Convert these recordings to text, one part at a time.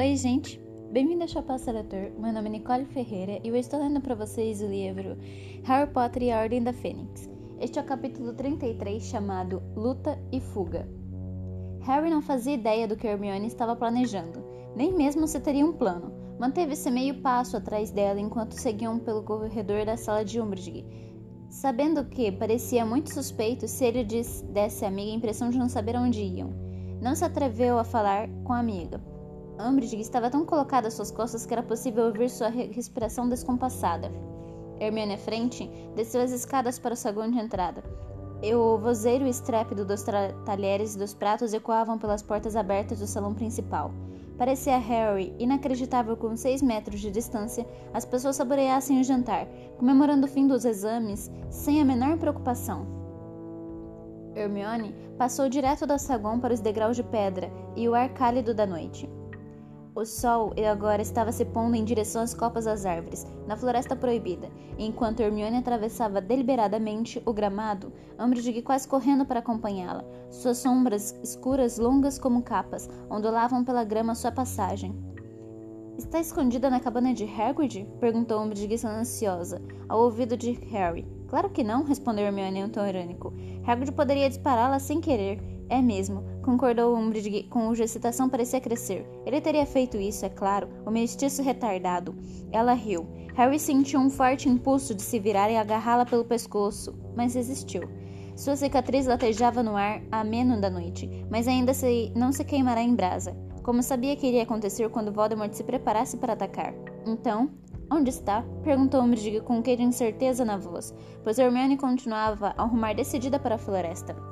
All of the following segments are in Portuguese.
Oi, gente! Bem-vindo ao Chapéu Seletor. Meu nome é Nicole Ferreira e eu estou lendo para vocês o livro Harry Potter e a Ordem da Fênix. Este é o capítulo 33 chamado Luta e Fuga. Harry não fazia ideia do que Hermione estava planejando, nem mesmo se teria um plano. Manteve-se meio passo atrás dela enquanto seguiam pelo corredor da sala de Umbridge, sabendo que parecia muito suspeito se ele desse à amiga a impressão de não saber onde iam. Não se atreveu a falar com a amiga, Umbridge estava tão colocada às suas costas que era possível ouvir sua respiração descompassada. Hermione à frente desceu as escadas para o saguão de entrada. E o vozeiro estrépido dos talheres e dos pratos ecoavam pelas portas abertas do salão principal. Parecia a Harry inacreditável com seis metros de distância as pessoas saboreassem o jantar, comemorando o fim dos exames sem a menor preocupação. Hermione passou direto do saguão para os degraus de pedra e o ar cálido da noite. O sol agora estava se pondo em direção às copas das árvores, na floresta proibida, enquanto Hermione atravessava deliberadamente o gramado, Umbridge quase correndo para acompanhá-la. Suas sombras escuras, longas como capas, ondulavam pela grama à sua passagem. Está escondida na cabana de Hagrid? perguntou Umbridge ansiosa, ao ouvido de Harry. Claro que não, respondeu Hermione em um tom irônico. Hagrid poderia dispará-la sem querer. É mesmo, concordou Umbridge, cuja excitação parecia crescer. Ele teria feito isso, é claro, o mestiço retardado. Ela riu. Harry sentiu um forte impulso de se virar e agarrá-la pelo pescoço, mas resistiu. Sua cicatriz latejava no ar ameno da noite, mas ainda se, não se queimará em brasa, como sabia que iria acontecer quando Voldemort se preparasse para atacar. Então, Onde está? perguntou Umbridge com um quê de incerteza na voz, pois Hermione continuava a arrumar decidida para a floresta.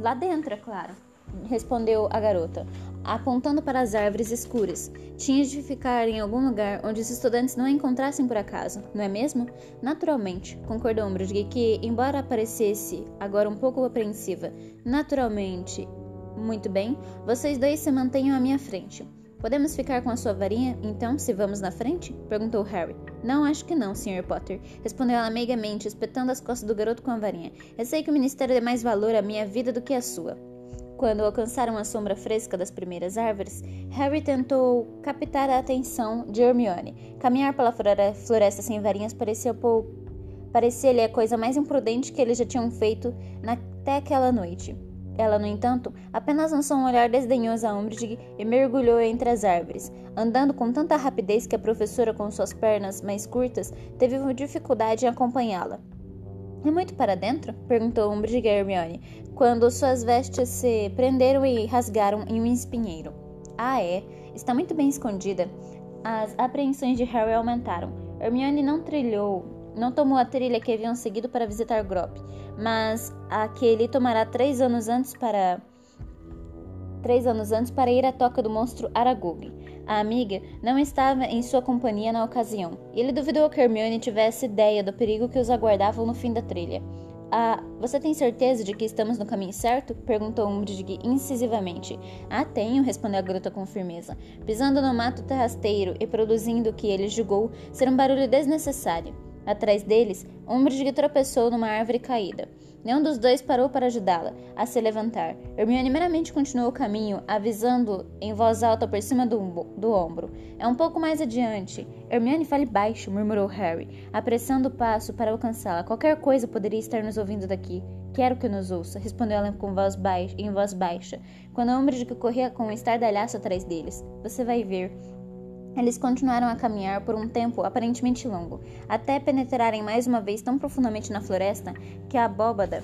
Lá dentro, é claro, respondeu a garota, apontando para as árvores escuras. Tinha de ficar em algum lugar onde os estudantes não a encontrassem por acaso, não é mesmo? Naturalmente, concordou Umbridge, que, embora parecesse agora um pouco apreensiva, naturalmente. Muito bem, vocês dois se mantenham à minha frente. Podemos ficar com a sua varinha, então, se vamos na frente? perguntou Harry. Não, acho que não, Sr. Potter, respondeu ela meigamente, espetando as costas do garoto com a varinha. Eu sei que o ministério dá mais valor à minha vida do que à sua. Quando alcançaram a sombra fresca das primeiras árvores, Harry tentou captar a atenção de Hermione. Caminhar pela floresta sem varinhas parecia pouco. Parecia-lhe a coisa mais imprudente que eles já tinham feito até aquela noite. Ela, no entanto, apenas lançou um olhar desdenhoso a Umbridge e mergulhou entre as árvores, andando com tanta rapidez que a professora, com suas pernas mais curtas, teve dificuldade em acompanhá-la. É muito para dentro? perguntou Umbridge a Hermione, quando suas vestes se prenderam e rasgaram em um espinheiro. Ah, é. Está muito bem escondida. As apreensões de Harry aumentaram. Hermione não trilhou não tomou a trilha que haviam seguido para visitar Grop, mas a que ele tomará três anos antes para três anos antes para ir à toca do monstro Aragog. A amiga não estava em sua companhia na ocasião, e ele duvidou que Hermione tivesse ideia do perigo que os aguardava no fim da trilha. Ah, você tem certeza de que estamos no caminho certo? perguntou Umbridge incisivamente. Ah, tenho, respondeu a garota com firmeza, pisando no mato terrasteiro e produzindo o que ele julgou ser um barulho desnecessário. Atrás deles, Umbridge tropeçou numa árvore caída. Nenhum dos dois parou para ajudá-la a se levantar. Hermione meramente continuou o caminho, avisando em voz alta por cima do, do ombro. É um pouco mais adiante. Hermione, fale baixo, murmurou Harry, apressando o passo para alcançá-la. Qualquer coisa poderia estar nos ouvindo daqui. Quero que nos ouça, respondeu ela com voz baixa, em voz baixa, quando Umbridge corria com um estardalhaço atrás deles. Você vai ver. Eles continuaram a caminhar por um tempo aparentemente longo, até penetrarem mais uma vez tão profundamente na floresta que a abóbada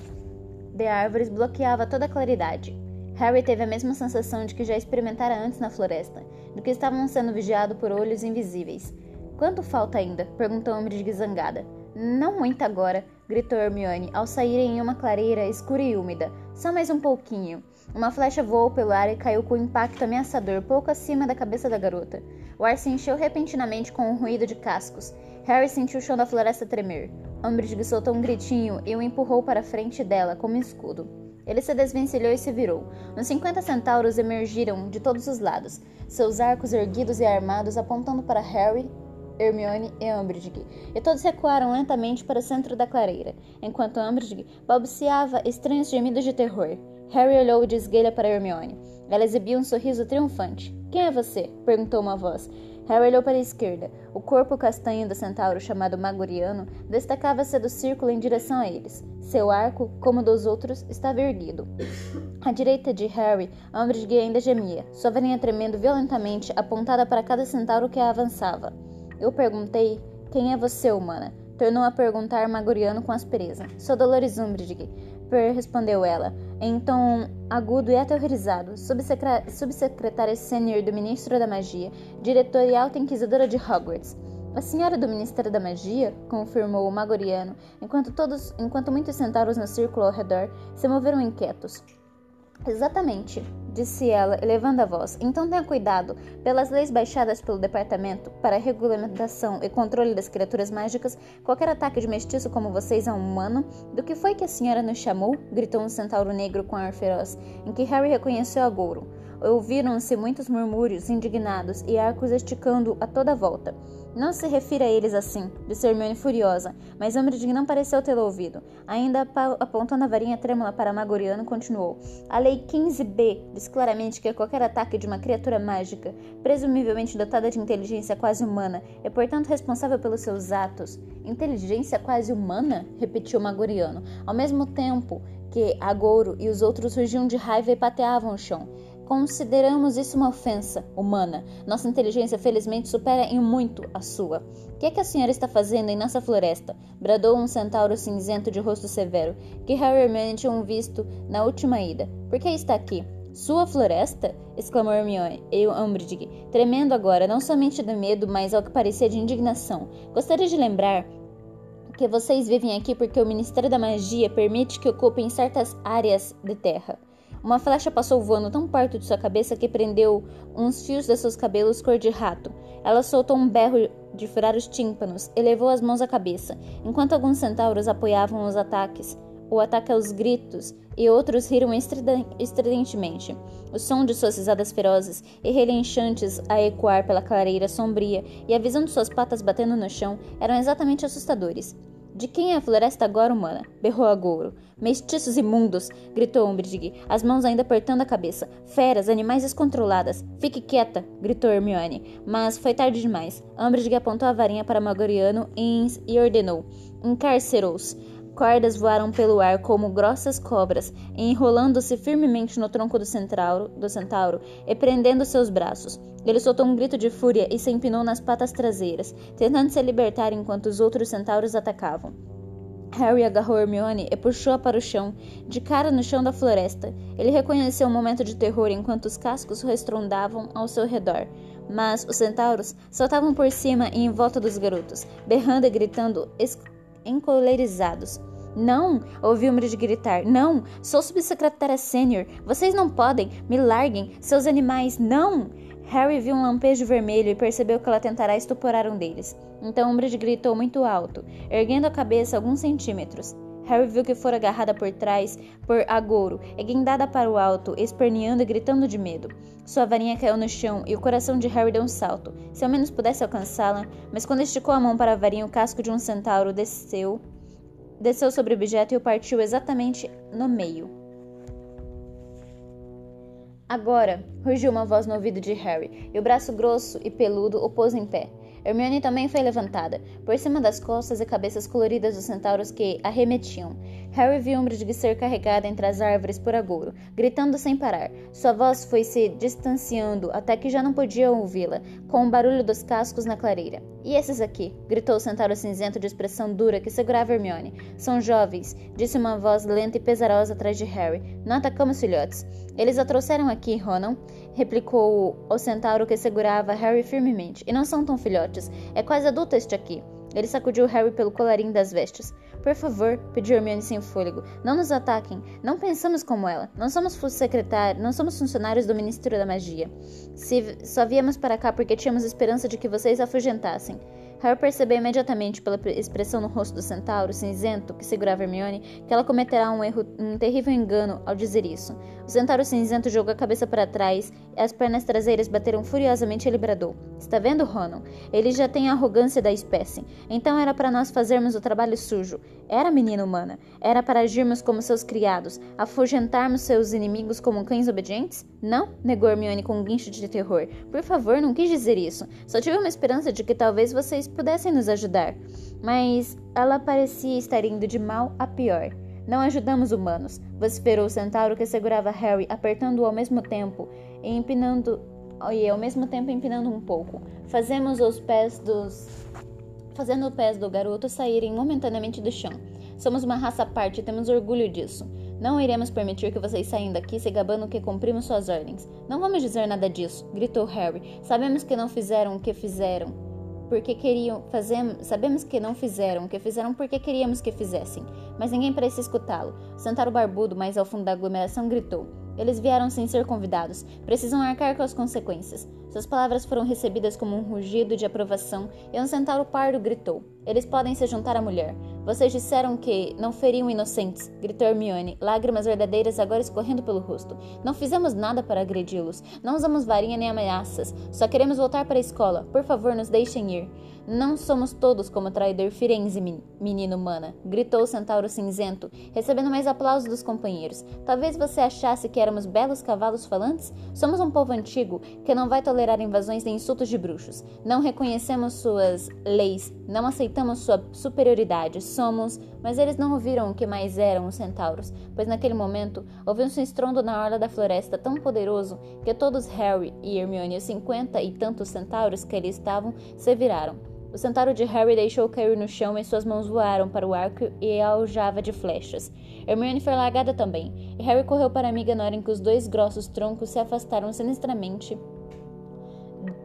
de árvores bloqueava toda a claridade. Harry teve a mesma sensação de que já experimentara antes na floresta, do que estavam sendo vigiados por olhos invisíveis. Quanto falta ainda? perguntou Umbridge zangada. Não muito agora, gritou Hermione ao saírem em uma clareira escura e úmida. Só mais um pouquinho. Uma flecha voou pelo ar e caiu com um impacto ameaçador pouco acima da cabeça da garota. O ar se encheu repentinamente com um ruído de cascos. Harry sentiu o chão da floresta tremer. Umbridge soltou um gritinho e o empurrou para a frente dela como um escudo. Ele se desvencilhou e se virou. Uns cinquenta centauros emergiram de todos os lados, seus arcos erguidos e armados apontando para Harry, Hermione e Umbridge, e todos recuaram lentamente para o centro da clareira, enquanto Umbridge balbuciava estranhos gemidos de terror. Harry olhou de esguelha para Hermione. Ela exibia um sorriso triunfante. Quem é você? perguntou uma voz. Harry olhou para a esquerda. O corpo castanho do centauro chamado Magoriano destacava-se do círculo em direção a eles. Seu arco, como o dos outros, estava erguido. À direita de Harry, a ombro de guia ainda gemia, sua varinha tremendo violentamente, apontada para cada centauro que a avançava. Eu perguntei: Quem é você, humana? Tornou a perguntar Magoriano com aspereza. Sou Dolores Umbridge, respondeu ela, em tom agudo e aterrorizado, subsecretária sênior do Ministro da Magia, diretora e alta inquisidora de Hogwarts. A senhora do Ministério da Magia, confirmou o Magoriano, enquanto todos, enquanto muitos centauros no círculo ao redor se moveram inquietos. Exatamente, disse ela, elevando a voz. Então tenha cuidado. Pelas leis baixadas pelo Departamento para Regulamentação e Controle das Criaturas Mágicas, qualquer ataque de mestiço como vocês a um humano. Do que foi que a senhora nos chamou? gritou um centauro negro com ar feroz, em que Harry reconheceu a Gouro. Ouviram-se muitos murmúrios indignados e arcos esticando a toda volta. Não se refira a eles assim, disse Hermione furiosa, mas Umbridge não pareceu tê-lo ouvido. Ainda apontando a varinha trêmula para Magoriano, continuou. A Lei 15b diz claramente que qualquer ataque de uma criatura mágica, presumivelmente dotada de inteligência quase humana, é portanto responsável pelos seus atos. Inteligência quase humana? repetiu Magoriano, ao mesmo tempo que Agouro e os outros surgiam de raiva e pateavam o chão. Consideramos isso uma ofensa humana. Nossa inteligência, felizmente, supera em muito a sua. O que é que a senhora está fazendo em nossa floresta? Bradou um centauro cinzento de rosto severo, que e Hermione tinham visto na última ida. Por que está aqui? Sua floresta? exclamou Hermione e Umbridge, tremendo agora, não somente de medo, mas ao que parecia de indignação. Gostaria de lembrar que vocês vivem aqui porque o Ministério da Magia permite que ocupem certas áreas de terra. Uma flecha passou voando tão perto de sua cabeça que prendeu uns fios de seus cabelos cor de rato. Ela soltou um berro de furar os tímpanos e levou as mãos à cabeça, enquanto alguns centauros apoiavam os ataques, o ataque aos gritos, e outros riram estridentemente. O som de suas risadas ferozes e relinchantes a ecoar pela clareira sombria e a visão de suas patas batendo no chão eram exatamente assustadores. De quem é a floresta agora humana? berrou Agouro. Mestiços imundos! gritou Umbridge, as mãos ainda apertando a cabeça. Feras, animais descontroladas! Fique quieta! gritou Hermione. Mas foi tarde demais. Umbridge apontou a varinha para Magoriano e ordenou: Encarcerou-os. Cordas voaram pelo ar como grossas cobras, enrolando-se firmemente no tronco do centauro, do centauro e prendendo seus braços. Ele soltou um grito de fúria e se empinou nas patas traseiras, tentando se libertar enquanto os outros centauros atacavam. Harry agarrou Hermione e puxou-a para o chão, de cara no chão da floresta. Ele reconheceu um momento de terror enquanto os cascos restrondavam ao seu redor. Mas os centauros saltavam por cima e em volta dos garotos, berrando e gritando encolerizados. Não! ouviu Umbridge gritar. Não! Sou subsecretária sênior. Vocês não podem! Me larguem! Seus animais! Não! Harry viu um lampejo vermelho e percebeu que ela tentará estuporar um deles. Então Umbridge gritou muito alto, erguendo a cabeça alguns centímetros. Harry viu que fora agarrada por trás por Agouro e guindada para o alto, esperneando e gritando de medo. Sua varinha caiu no chão e o coração de Harry deu um salto. Se ao menos pudesse alcançá-la, mas quando esticou a mão para a varinha, o casco de um centauro desceu desceu sobre o objeto e o partiu exatamente no meio. Agora, rugiu uma voz no ouvido de Harry, e o braço grosso e peludo o pôs em pé. Hermione também foi levantada, por cima das costas e cabeças coloridas dos centauros que arremetiam. Harry viu Umbridge ser carregada entre as árvores por Agouro, gritando sem parar. Sua voz foi se distanciando até que já não podia ouvi-la, com o barulho dos cascos na clareira. E esses aqui? gritou o centauro cinzento de expressão dura que segurava Hermione. São jovens, disse uma voz lenta e pesarosa atrás de Harry. Não atacamos filhotes. Eles a trouxeram aqui, Ronan, replicou o centauro que segurava Harry firmemente. E não são tão filhotes. É quase adulto este aqui. Ele sacudiu Harry pelo colarinho das vestes. Por favor, pediu Hermione sem fôlego. Não nos ataquem. Não pensamos como ela. Não somos secretários, não somos funcionários do Ministério da Magia. Se só viemos para cá porque tínhamos esperança de que vocês afugentassem. Harry percebeu imediatamente pela expressão no rosto do centauro cinzento que segurava Hermione que ela cometerá um erro, um terrível engano ao dizer isso. O centauro cinzento jogou a cabeça para trás e as pernas traseiras bateram furiosamente e ele bradou: Está vendo, Ronan? Ele já tem a arrogância da espécie. Então era para nós fazermos o trabalho sujo. Era menina humana. Era para agirmos como seus criados, afugentarmos seus inimigos como cães obedientes? Não? Negou Hermione com um guincho de terror. Por favor, não quis dizer isso. Só tive uma esperança de que talvez vocês pudessem nos ajudar. Mas ela parecia estar indo de mal a pior. Não ajudamos humanos, vociferou o centauro que segurava Harry, apertando-o ao mesmo tempo e empinando e ao mesmo tempo empinando um pouco. Fazemos os pés dos fazendo os pés do garoto saírem momentaneamente do chão. Somos uma raça à parte e temos orgulho disso. Não iremos permitir que vocês saiam daqui se gabando que cumprimos suas ordens. Não vamos dizer nada disso, gritou Harry. Sabemos que não fizeram o que fizeram porque queriam fazemos, sabemos que não fizeram o que fizeram porque queríamos que fizessem, mas ninguém parece escutá-lo. Sentaram barbudo mais ao fundo da aglomeração gritou: eles vieram sem ser convidados. Precisam arcar com as consequências. Suas palavras foram recebidas como um rugido de aprovação e um centauro pardo gritou: Eles podem se juntar à mulher. Vocês disseram que não feriam inocentes, gritou Hermione, lágrimas verdadeiras agora escorrendo pelo rosto. Não fizemos nada para agredi-los. Não usamos varinha nem ameaças. Só queremos voltar para a escola. Por favor, nos deixem ir. Não somos todos como o traidor Firenze, menino humana, gritou o centauro cinzento, recebendo mais aplausos dos companheiros. Talvez você achasse que éramos belos cavalos falantes? Somos um povo antigo que não vai tolerar invasões nem insultos de bruxos. Não reconhecemos suas leis, não aceitamos sua superioridade. Somos. Mas eles não ouviram o que mais eram os centauros, pois naquele momento ouviu-se um estrondo na orla da floresta tão poderoso que todos Harry e Hermione e os cinquenta e tantos centauros que ali estavam se viraram. O centauro de Harry deixou cair no chão e suas mãos voaram para o arco e a aljava de flechas. Hermione foi largada também, e Harry correu para a amiga na hora em que os dois grossos troncos se afastaram sinistramente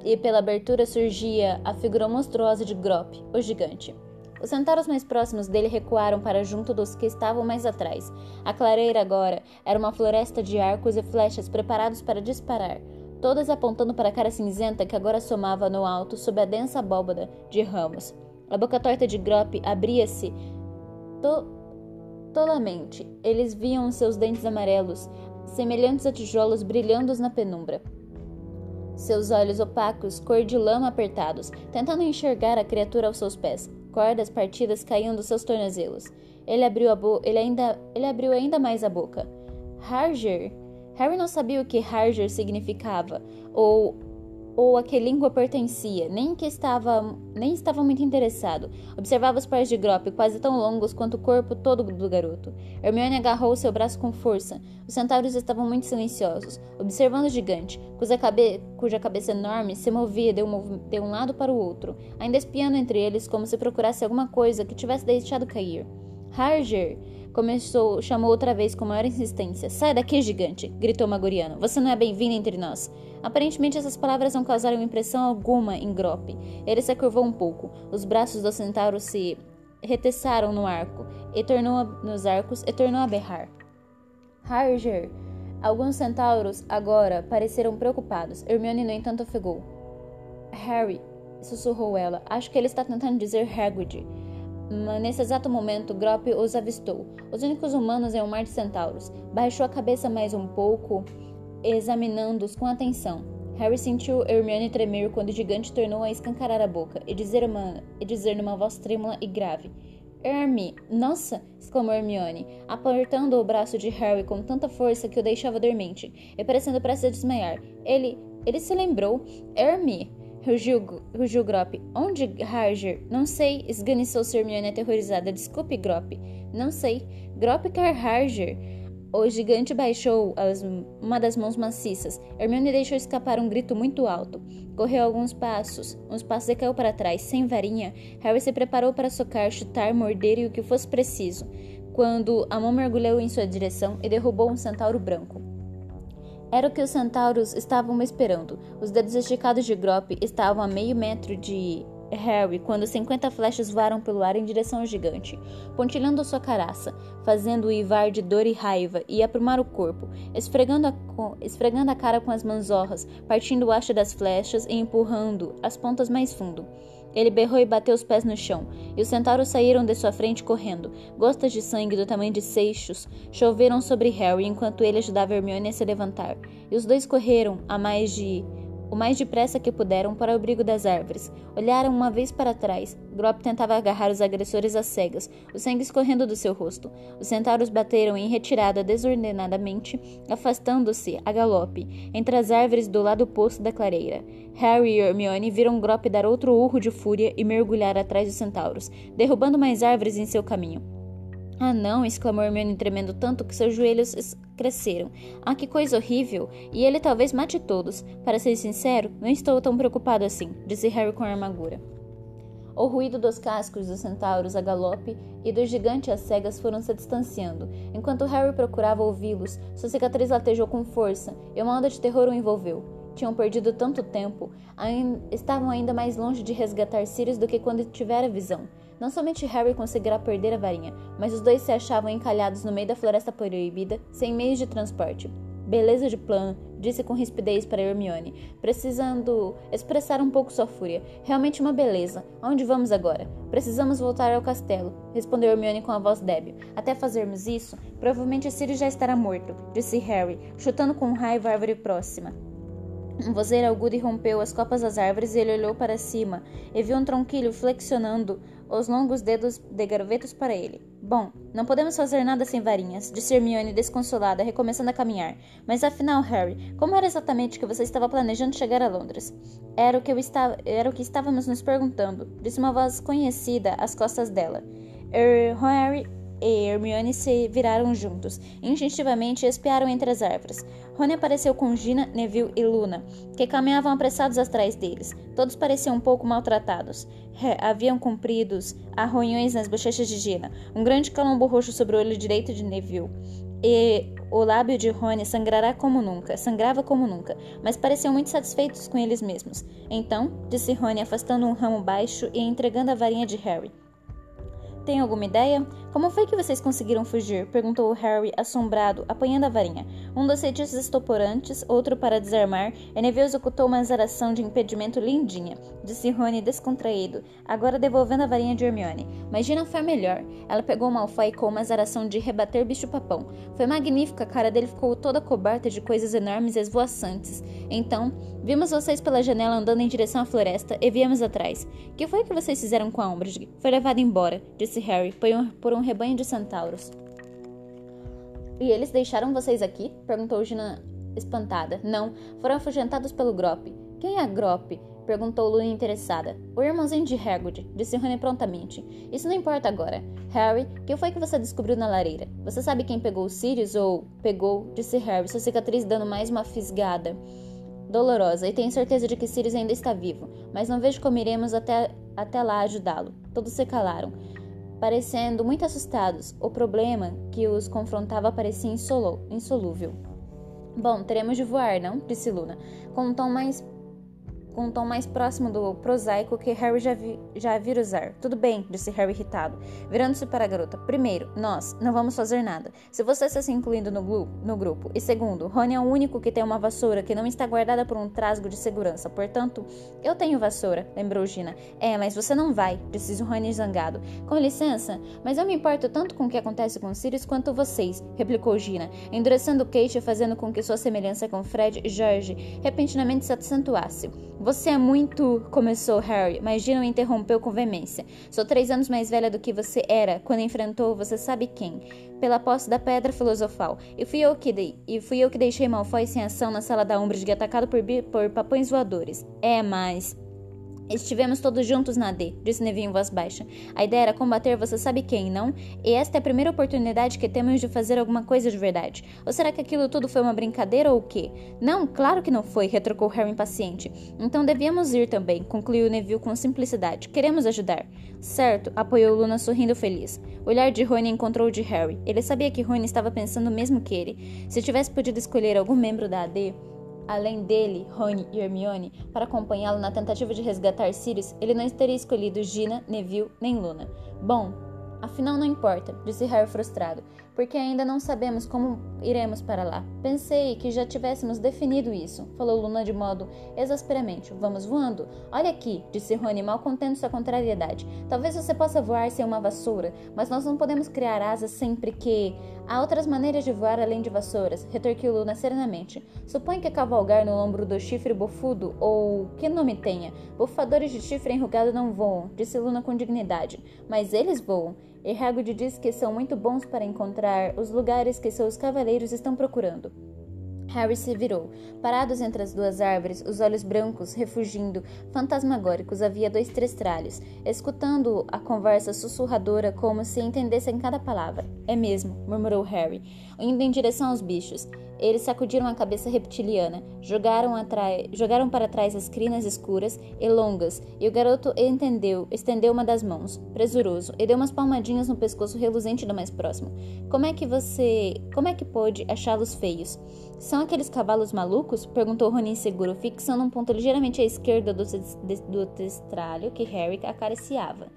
e pela abertura surgia a figura monstruosa de Grop, o gigante. Os centauros mais próximos dele recuaram para junto dos que estavam mais atrás. A clareira agora era uma floresta de arcos e flechas preparados para disparar todas apontando para a cara cinzenta que agora somava no alto sob a densa abóbada de ramos. A boca torta de Grop abria-se to tolamente. Eles viam seus dentes amarelos, semelhantes a tijolos brilhando na penumbra. Seus olhos opacos, cor de lama apertados, tentando enxergar a criatura aos seus pés. Cordas partidas caíam dos seus tornozelos. Ele abriu a ele ainda, ele abriu ainda mais a boca. Harger, Harry não sabia o que Harger significava ou ou a que língua pertencia, nem que estava nem estava muito interessado. Observava os pés de Grop, quase tão longos quanto o corpo todo do garoto. Hermione agarrou seu braço com força. Os centauros estavam muito silenciosos, observando o gigante, cuja, cabe cuja cabeça enorme se movia de um, de um lado para o outro, ainda espiando entre eles como se procurasse alguma coisa que tivesse deixado cair. Harger! Começou, chamou outra vez com maior insistência. Sai daqui, gigante! gritou Magoriano. Você não é bem-vindo entre nós. Aparentemente, essas palavras não causaram impressão alguma em Grop. Ele se curvou um pouco. Os braços do centauro se reteçaram no arco e tornou a, nos arcos e tornou a berrar. Harger! Alguns centauros agora pareceram preocupados. Hermione, no entanto, ofegou. Harry, sussurrou ela. Acho que ele está tentando dizer Hagrid. Nesse exato momento, Grop os avistou. Os únicos humanos em um mar de centauros. Baixou a cabeça mais um pouco, examinando-os com atenção. Harry sentiu Hermione tremer quando o gigante tornou a escancarar a boca e dizer, uma, e dizer numa voz trêmula e grave: Hermi, nossa! exclamou Hermione, apertando o braço de Harry com tanta força que o deixava dormente e parecendo prestes a desmaiar. Ele. ele se lembrou. Hermi! Rugiu, Grop. Onde, Harger? Não sei, esganiçou Hermione aterrorizada. Desculpe, Grop. Não sei. Grop quer Harger. O gigante baixou as, uma das mãos maciças. Hermione deixou escapar um grito muito alto. Correu alguns passos. Uns passos e caiu para trás, sem varinha. Harry se preparou para socar, chutar, morder e o que fosse preciso. Quando a mão mergulhou em sua direção e derrubou um centauro branco. Era o que os centauros estavam esperando. Os dedos esticados de Grop estavam a meio metro de Harry quando cinquenta flechas voaram pelo ar em direção ao gigante, pontilhando sua caraça, fazendo-o ivar de dor e raiva e aprumar o corpo, esfregando a, esfregando a cara com as manzorras, partindo o haste das flechas e empurrando as pontas mais fundo. Ele berrou e bateu os pés no chão, e os centauros saíram de sua frente correndo. Gotas de sangue do tamanho de seixos choveram sobre Harry enquanto ele ajudava Hermione a se levantar, e os dois correram a mais de o mais depressa que puderam para o abrigo das árvores. Olharam uma vez para trás. Grop tentava agarrar os agressores às cegas, o sangue escorrendo do seu rosto. Os centauros bateram em retirada desordenadamente, afastando-se a galope entre as árvores do lado oposto da clareira. Harry e Hermione viram Grop dar outro urro de fúria e mergulhar atrás dos centauros, derrubando mais árvores em seu caminho. Ah, não! exclamou Hermione tremendo tanto que seus joelhos cresceram. Ah, que coisa horrível! E ele talvez mate todos. Para ser sincero, não estou tão preocupado assim, disse Harry com armadura. O ruído dos cascos dos centauros a galope e do gigante às cegas foram se distanciando. Enquanto Harry procurava ouvi-los, sua cicatriz latejou com força e uma onda de terror o envolveu. Tinham perdido tanto tempo, estavam ainda mais longe de resgatar Sirius do que quando tivera visão. Não somente Harry conseguirá perder a varinha, mas os dois se achavam encalhados no meio da floresta proibida, sem meios de transporte. Beleza de plano, disse com rispidez para Hermione, precisando expressar um pouco sua fúria. Realmente uma beleza. Onde vamos agora? Precisamos voltar ao castelo, respondeu Hermione com a voz débil. Até fazermos isso, provavelmente Sirius já estará morto, disse Harry, chutando com raiva a árvore próxima. Um vozeiro agudo rompeu as copas das árvores e ele olhou para cima e viu um tronquilho flexionando os longos dedos de gravetos para ele. Bom, não podemos fazer nada sem varinhas, disse Hermione desconsolada, recomeçando a caminhar. Mas afinal, Harry, como era exatamente que você estava planejando chegar a Londres? Era o que, eu estava, era o que estávamos nos perguntando, disse uma voz conhecida às costas dela. Er, Harry e Hermione se viraram juntos. Instintivamente espiaram entre as árvores. Rony apareceu com Gina, Neville e Luna, que caminhavam apressados atrás deles. Todos pareciam um pouco maltratados. Haviam compridos arranhões nas bochechas de Gina, um grande calombo roxo sobre o olho direito de Neville. E o lábio de Rony sangrará como nunca, sangrava como nunca, mas pareciam muito satisfeitos com eles mesmos. Então, disse Rony, afastando um ramo baixo e entregando a varinha de Harry. Tem alguma ideia? Como foi que vocês conseguiram fugir? perguntou Harry, assombrado, apanhando a varinha. Um dos feitiços estoporantes, outro para desarmar, e Neville executou uma zaração de impedimento lindinha, disse Rony descontraído, agora devolvendo a varinha de Hermione. Mas Gina foi melhor. Ela pegou Malfoy com uma zaração de rebater bicho-papão. Foi magnífica, a cara dele ficou toda coberta de coisas enormes e esvoaçantes. Então, vimos vocês pela janela andando em direção à floresta e viemos atrás. Que foi que vocês fizeram com a Umbridge? Foi levado embora, disse Harry, por um rebanho de centauros. E eles deixaram vocês aqui? perguntou Gina espantada. Não, foram afugentados pelo Grop. Quem é Grop? perguntou Luna interessada. O irmãozinho de Hagrid, disse Rony prontamente. Isso não importa agora. Harry, que foi que você descobriu na lareira? Você sabe quem pegou Sirius ou pegou? disse Harry, sua cicatriz dando mais uma fisgada dolorosa, e tenho certeza de que Sirius ainda está vivo, mas não vejo como iremos até, até lá ajudá-lo. Todos se calaram parecendo muito assustados. O problema que os confrontava parecia insolúvel. Bom, teremos de voar, não? disse Luna, com um tom mais com um tom mais próximo do prosaico que Harry já, vi, já vira usar. Tudo bem, disse Harry irritado, virando-se para a garota. Primeiro, nós não vamos fazer nada. Se você está se incluindo no, no grupo. E segundo, Rony é o único que tem uma vassoura que não está guardada por um trasgo de segurança. Portanto, eu tenho vassoura, lembrou Gina. É, mas você não vai, disse Rony zangado. Com licença, mas eu me importo tanto com o que acontece com Sirius quanto vocês, replicou Gina, endurecendo o queixo e fazendo com que sua semelhança com Fred e George repentinamente se acentuasse. Você é muito. começou Harry, mas Gina o interrompeu com veemência. Sou três anos mais velha do que você era quando enfrentou você sabe quem, pela posse da pedra filosofal. E fui eu que, dei, e fui eu que deixei Malfoy sem ação na sala da Umbridge atacado por, por papões voadores. É, mas. Estivemos todos juntos na D, disse Neville em voz baixa. A ideia era combater você sabe quem, não? E esta é a primeira oportunidade que temos de fazer alguma coisa de verdade. Ou será que aquilo tudo foi uma brincadeira ou o quê? Não, claro que não foi, retrucou Harry impaciente. Então devíamos ir também, concluiu Neville com simplicidade. Queremos ajudar. Certo, apoiou Luna sorrindo feliz. O olhar de Rony encontrou o de Harry. Ele sabia que Rony estava pensando o mesmo que ele. Se tivesse podido escolher algum membro da AD, Além dele, Rony e Hermione, para acompanhá-lo na tentativa de resgatar Sirius, ele não teria escolhido Gina, Neville nem Luna. Bom, afinal não importa, disse Harry frustrado. Porque ainda não sabemos como iremos para lá. Pensei que já tivéssemos definido isso, falou Luna de modo exasperamente. Vamos voando? Olha aqui, disse Rony, mal contendo sua contrariedade. Talvez você possa voar sem uma vassoura, mas nós não podemos criar asas sempre que. Há outras maneiras de voar além de vassouras, retorquiu Luna serenamente. Suponho que cavalgar no ombro do chifre bofudo, ou que nome tenha. Bufadores de chifre enrugado não voam, disse Luna com dignidade. Mas eles voam. E Hagrid diz que são muito bons para encontrar os lugares que seus cavaleiros estão procurando. Harry se virou. Parados entre as duas árvores, os olhos brancos refugindo, fantasmagóricos, havia dois trestralhos, escutando a conversa sussurradora como se entendessem cada palavra. É mesmo, murmurou Harry, indo em direção aos bichos. Eles sacudiram a cabeça reptiliana, jogaram, jogaram para trás as crinas escuras e longas, e o garoto entendeu, estendeu uma das mãos, presuroso, e deu umas palmadinhas no pescoço reluzente do mais próximo. Como é que você. Como é que pôde achá-los feios? São aqueles cavalos malucos? perguntou Rony inseguro, fixando um ponto ligeiramente à esquerda do, do testralho que Harry acariciava.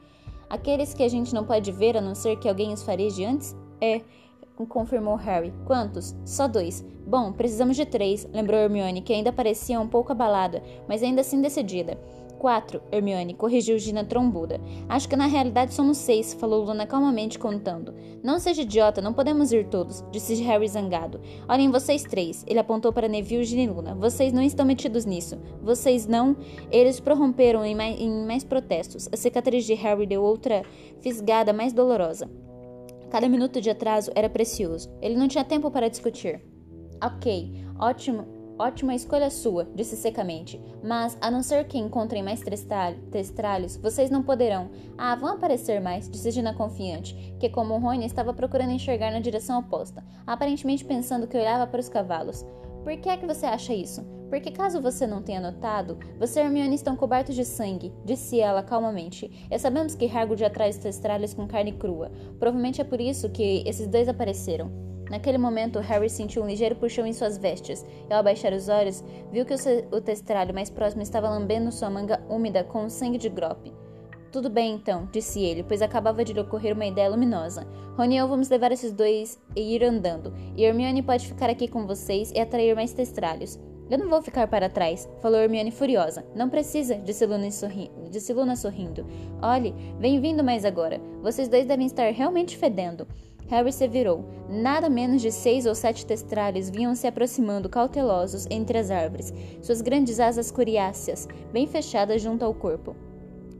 Aqueles que a gente não pode ver a não ser que alguém os fareje antes? É confirmou Harry. Quantos? Só dois. Bom, precisamos de três, lembrou Hermione, que ainda parecia um pouco abalada, mas ainda assim decidida. Quatro, Hermione, corrigiu Gina trombuda. Acho que na realidade somos seis, falou Luna calmamente contando. Não seja idiota, não podemos ir todos, disse Harry zangado. Olhem vocês três, ele apontou para Neville, Gina e Luna. Vocês não estão metidos nisso. Vocês não. Eles prorromperam em mais, em mais protestos. A cicatriz de Harry deu outra fisgada mais dolorosa. Cada minuto de atraso era precioso. Ele não tinha tempo para discutir. Ok, ótimo, ótima escolha sua, disse secamente. Mas, a não ser que encontrem mais testralhos, vocês não poderão. Ah, vão aparecer mais, disse Gina confiante, que como Rony estava procurando enxergar na direção oposta, aparentemente pensando que olhava para os cavalos. Por que é que você acha isso? Porque caso você não tenha notado, você e Hermione estão cobertos de sangue, disse ela calmamente. E sabemos que Hagrid atrai os testralhos com carne crua. Provavelmente é por isso que esses dois apareceram. Naquele momento, Harry sentiu um ligeiro puxão em suas vestes, e ao baixar os olhos, viu que o, o testralho mais próximo estava lambendo sua manga úmida com sangue de Grop. Tudo bem então, disse ele, pois acabava de lhe ocorrer uma ideia luminosa. Rony e eu vamos levar esses dois e ir andando, e Hermione pode ficar aqui com vocês e atrair mais testralhos. Eu não vou ficar para trás, falou Hermione furiosa. Não precisa, disse Luna, sorri disse Luna sorrindo. Olhe, vem vindo mais agora. Vocês dois devem estar realmente fedendo. Harry se virou. Nada menos de seis ou sete testralhos vinham se aproximando cautelosos entre as árvores, suas grandes asas coriáceas, bem fechadas junto ao corpo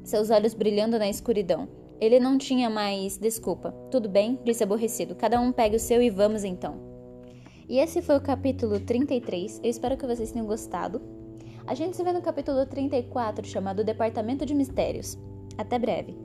seus olhos brilhando na escuridão. Ele não tinha mais desculpa. Tudo bem, disse aborrecido. Cada um pegue o seu e vamos então. E esse foi o capítulo 33. Eu espero que vocês tenham gostado. A gente se vê no capítulo 34, chamado Departamento de Mistérios. Até breve.